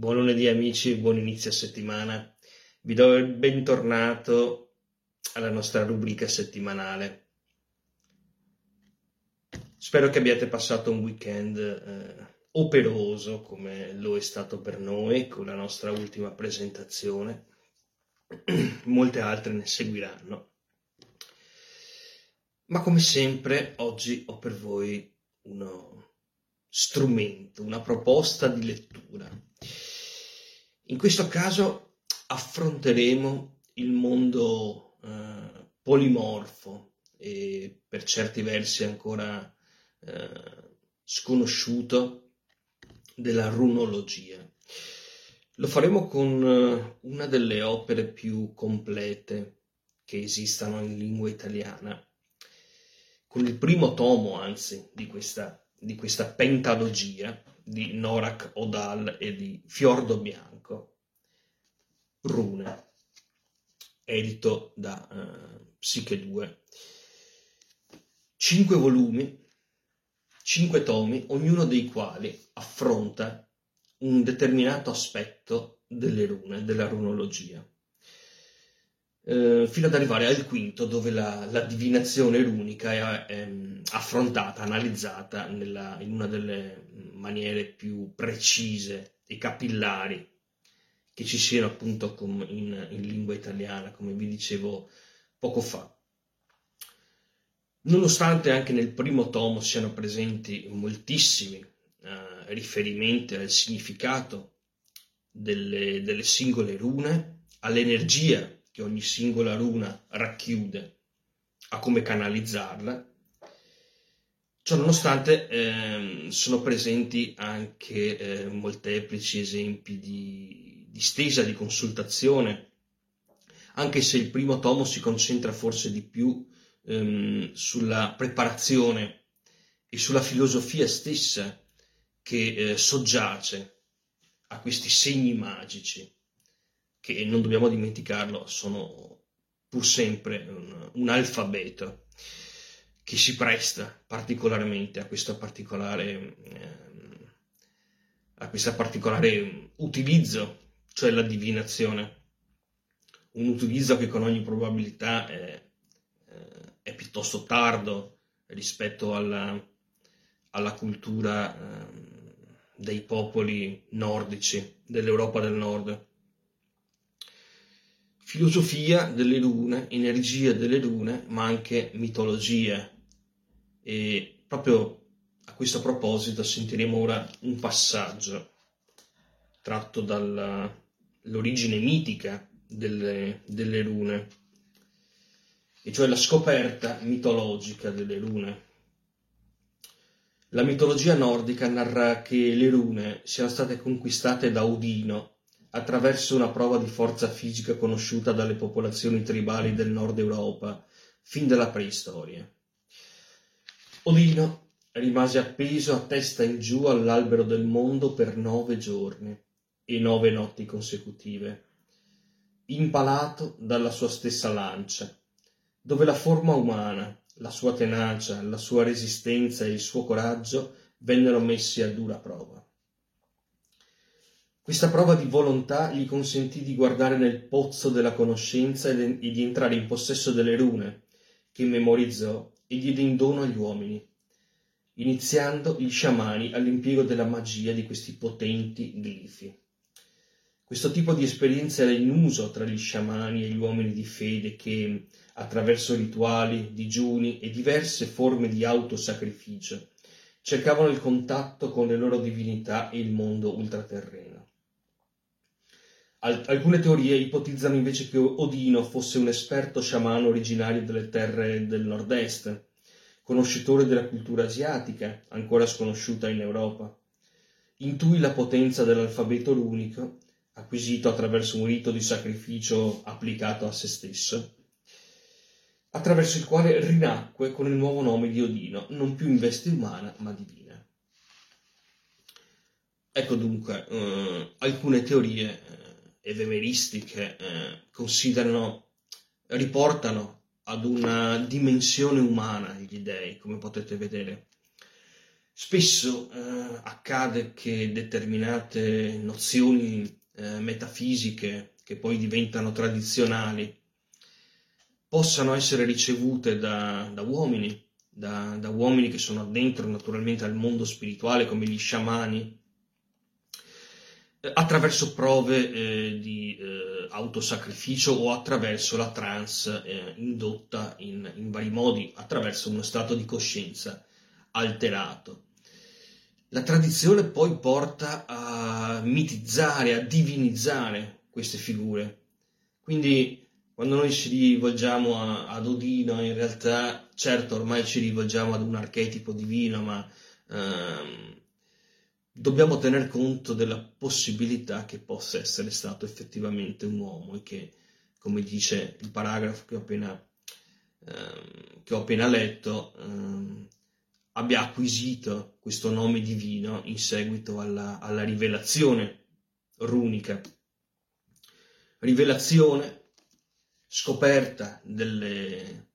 Buon lunedì amici, buon inizio settimana. Vi do il bentornato alla nostra rubrica settimanale. Spero che abbiate passato un weekend eh, operoso come lo è stato per noi con la nostra ultima presentazione. Molte altre ne seguiranno. Ma come sempre oggi ho per voi uno strumento, una proposta di lettura in questo caso affronteremo il mondo eh, polimorfo e per certi versi ancora eh, sconosciuto della runologia. Lo faremo con eh, una delle opere più complete che esistano in lingua italiana, con il primo tomo anzi di questa, di questa pentalogia di Norak Odal e di Fiordo Bianco Rune, edito da uh, Psiche 2. Cinque volumi, cinque tomi, ognuno dei quali affronta un determinato aspetto delle rune, della runologia, eh, fino ad arrivare al quinto dove la, la divinazione runica è, è, affrontata, analizzata nella, in una delle maniere più precise e capillari che ci siano appunto in, in lingua italiana, come vi dicevo poco fa. Nonostante anche nel primo tomo siano presenti moltissimi eh, riferimenti al significato delle, delle singole rune, all'energia che ogni singola runa racchiude, a come canalizzarla, Ciononostante eh, sono presenti anche eh, molteplici esempi di, distesa di consultazione, anche se il primo tomo si concentra forse di più ehm, sulla preparazione e sulla filosofia stessa che eh, soggiace a questi segni magici, che non dobbiamo dimenticarlo, sono pur sempre un, un alfabeto che si presta particolarmente a questo particolare, eh, a questo particolare utilizzo cioè la divinazione, un utilizzo che con ogni probabilità è, eh, è piuttosto tardo rispetto alla, alla cultura eh, dei popoli nordici dell'Europa del Nord. Filosofia delle rune, energia delle rune, ma anche mitologia. E proprio a questo proposito sentiremo ora un passaggio tratto dall'origine mitica delle, delle rune, e cioè la scoperta mitologica delle rune. La mitologia nordica narra che le rune siano state conquistate da Odino attraverso una prova di forza fisica conosciuta dalle popolazioni tribali del nord Europa fin dalla preistoria. Odino rimase appeso a testa in giù all'albero del mondo per nove giorni e nove notti consecutive, impalato dalla sua stessa lancia, dove la forma umana, la sua tenacia, la sua resistenza e il suo coraggio vennero messi a dura prova. Questa prova di volontà gli consentì di guardare nel pozzo della conoscenza e di entrare in possesso delle rune, che memorizzò e diede in dono agli uomini, iniziando gli sciamani all'impiego della magia di questi potenti glifi. Questo tipo di esperienza era in uso tra gli sciamani e gli uomini di fede che, attraverso rituali, digiuni e diverse forme di autosacrificio, cercavano il contatto con le loro divinità e il mondo ultraterreno. Alcune teorie ipotizzano invece che Odino fosse un esperto sciamano originario delle terre del nord-est, conoscitore della cultura asiatica, ancora sconosciuta in Europa. Intuì la potenza dell'alfabeto runico acquisito attraverso un rito di sacrificio applicato a se stesso, attraverso il quale rinacque con il nuovo nome di Odino, non più in veste umana ma divina. Ecco dunque, eh, alcune teorie eh, evemeristiche eh, considerano, riportano ad una dimensione umana gli dei, come potete vedere. Spesso eh, accade che determinate nozioni eh, metafisiche, che poi diventano tradizionali, possano essere ricevute da, da uomini, da, da, uomini che sono dentro naturalmente al mondo spirituale come gli sciamani, attraverso prove eh, di eh, autosacrificio o attraverso la trance eh, indotta in, in vari modi, attraverso uno stato di coscienza alterato. La tradizione poi porta a mitizzare, a divinizzare queste figure. Quindi quando noi ci rivolgiamo a, ad Odino, in realtà, certo, ormai ci rivolgiamo ad un archetipo divino, ma ehm, dobbiamo tener conto della possibilità che possa essere stato effettivamente un uomo e che, come dice il paragrafo che ho appena, ehm, che ho appena letto, ehm, abbia acquisito questo nome divino in seguito alla, alla rivelazione runica. Rivelazione, scoperta delle,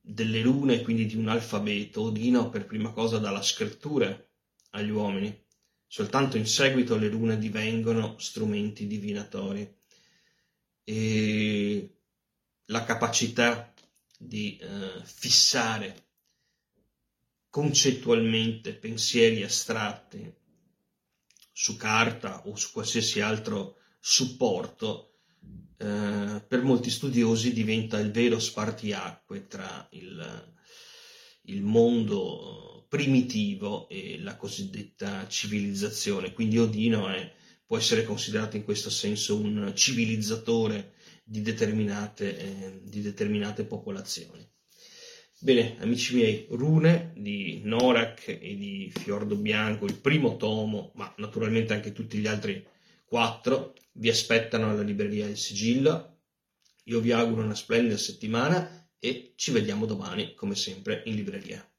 delle rune, quindi di un alfabeto, Odino per prima cosa dà la scrittura agli uomini. Soltanto in seguito le rune divengono strumenti divinatori. E la capacità di eh, fissare concettualmente pensieri astratti su carta o su qualsiasi altro supporto, eh, per molti studiosi diventa il vero spartiacque tra il, il mondo primitivo e la cosiddetta civilizzazione. Quindi Odino è, può essere considerato in questo senso un civilizzatore di determinate, eh, di determinate popolazioni. Bene, amici miei, Rune di Norak e di Fiordo Bianco, il primo tomo, ma naturalmente anche tutti gli altri quattro, vi aspettano alla libreria Il Sigillo. Io vi auguro una splendida settimana e ci vediamo domani, come sempre, in libreria.